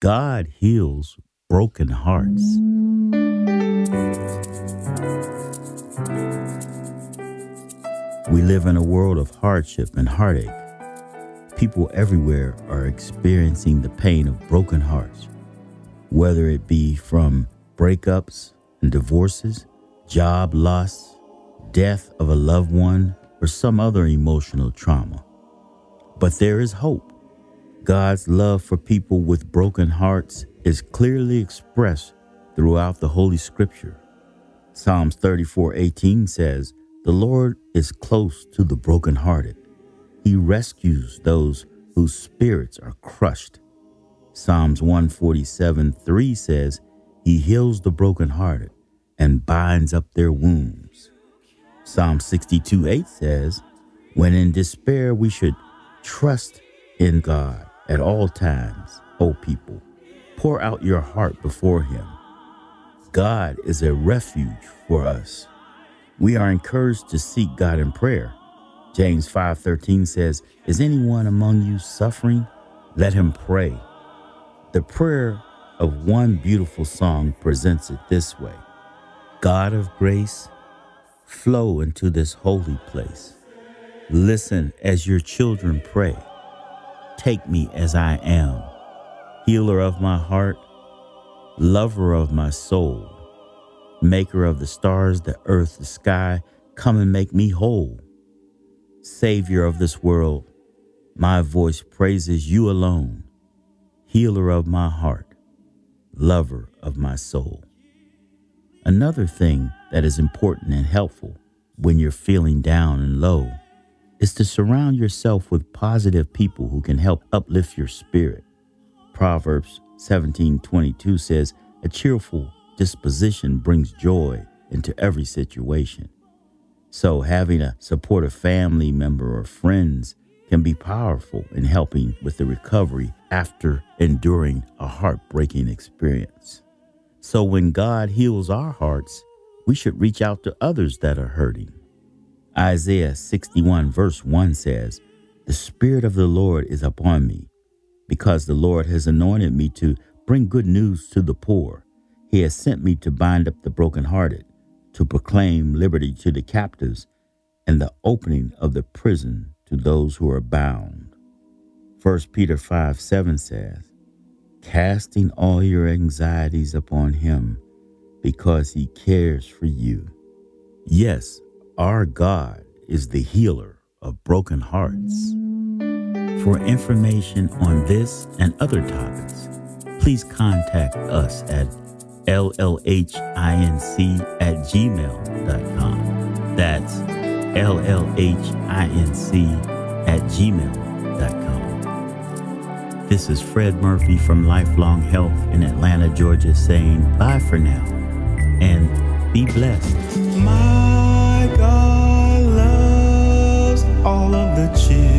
God heals broken hearts. We live in a world of hardship and heartache. People everywhere are experiencing the pain of broken hearts, whether it be from breakups and divorces, job loss, death of a loved one, or some other emotional trauma. But there is hope. God's love for people with broken hearts is clearly expressed throughout the Holy Scripture. Psalms 34:18 says, "The Lord is close to the brokenhearted. He rescues those whose spirits are crushed." Psalms 147:3 says, "He heals the brokenhearted and binds up their wounds." Psalm 62:8 says, "When in despair we should trust in God at all times, O people. Pour out your heart before him. God is a refuge for us. We are encouraged to seek God in prayer. James 5:13 says, "Is anyone among you suffering? Let him pray." The prayer of one beautiful song presents it this way: God of grace, flow into this holy place. Listen as your children pray. Take me as I am, healer of my heart, lover of my soul, maker of the stars, the earth, the sky. Come and make me whole. Savior of this world, my voice praises you alone, healer of my heart, lover of my soul. Another thing that is important and helpful when you're feeling down and low is to surround yourself with positive people who can help uplift your spirit. Proverbs 17:22 says, "A cheerful disposition brings joy into every situation." So, having a supportive family member or friends can be powerful in helping with the recovery after enduring a heartbreaking experience. So, when God heals our hearts, we should reach out to others that are hurting. Isaiah 61, verse 1 says, The Spirit of the Lord is upon me, because the Lord has anointed me to bring good news to the poor. He has sent me to bind up the brokenhearted, to proclaim liberty to the captives, and the opening of the prison to those who are bound. 1 Peter 5 7 says, Casting all your anxieties upon him, because he cares for you. Yes, our God is the healer of broken hearts. For information on this and other topics, please contact us at llhinc at gmail.com. That's llhinc at gmail.com. This is Fred Murphy from Lifelong Health in Atlanta, Georgia, saying bye for now and be blessed. My 的记。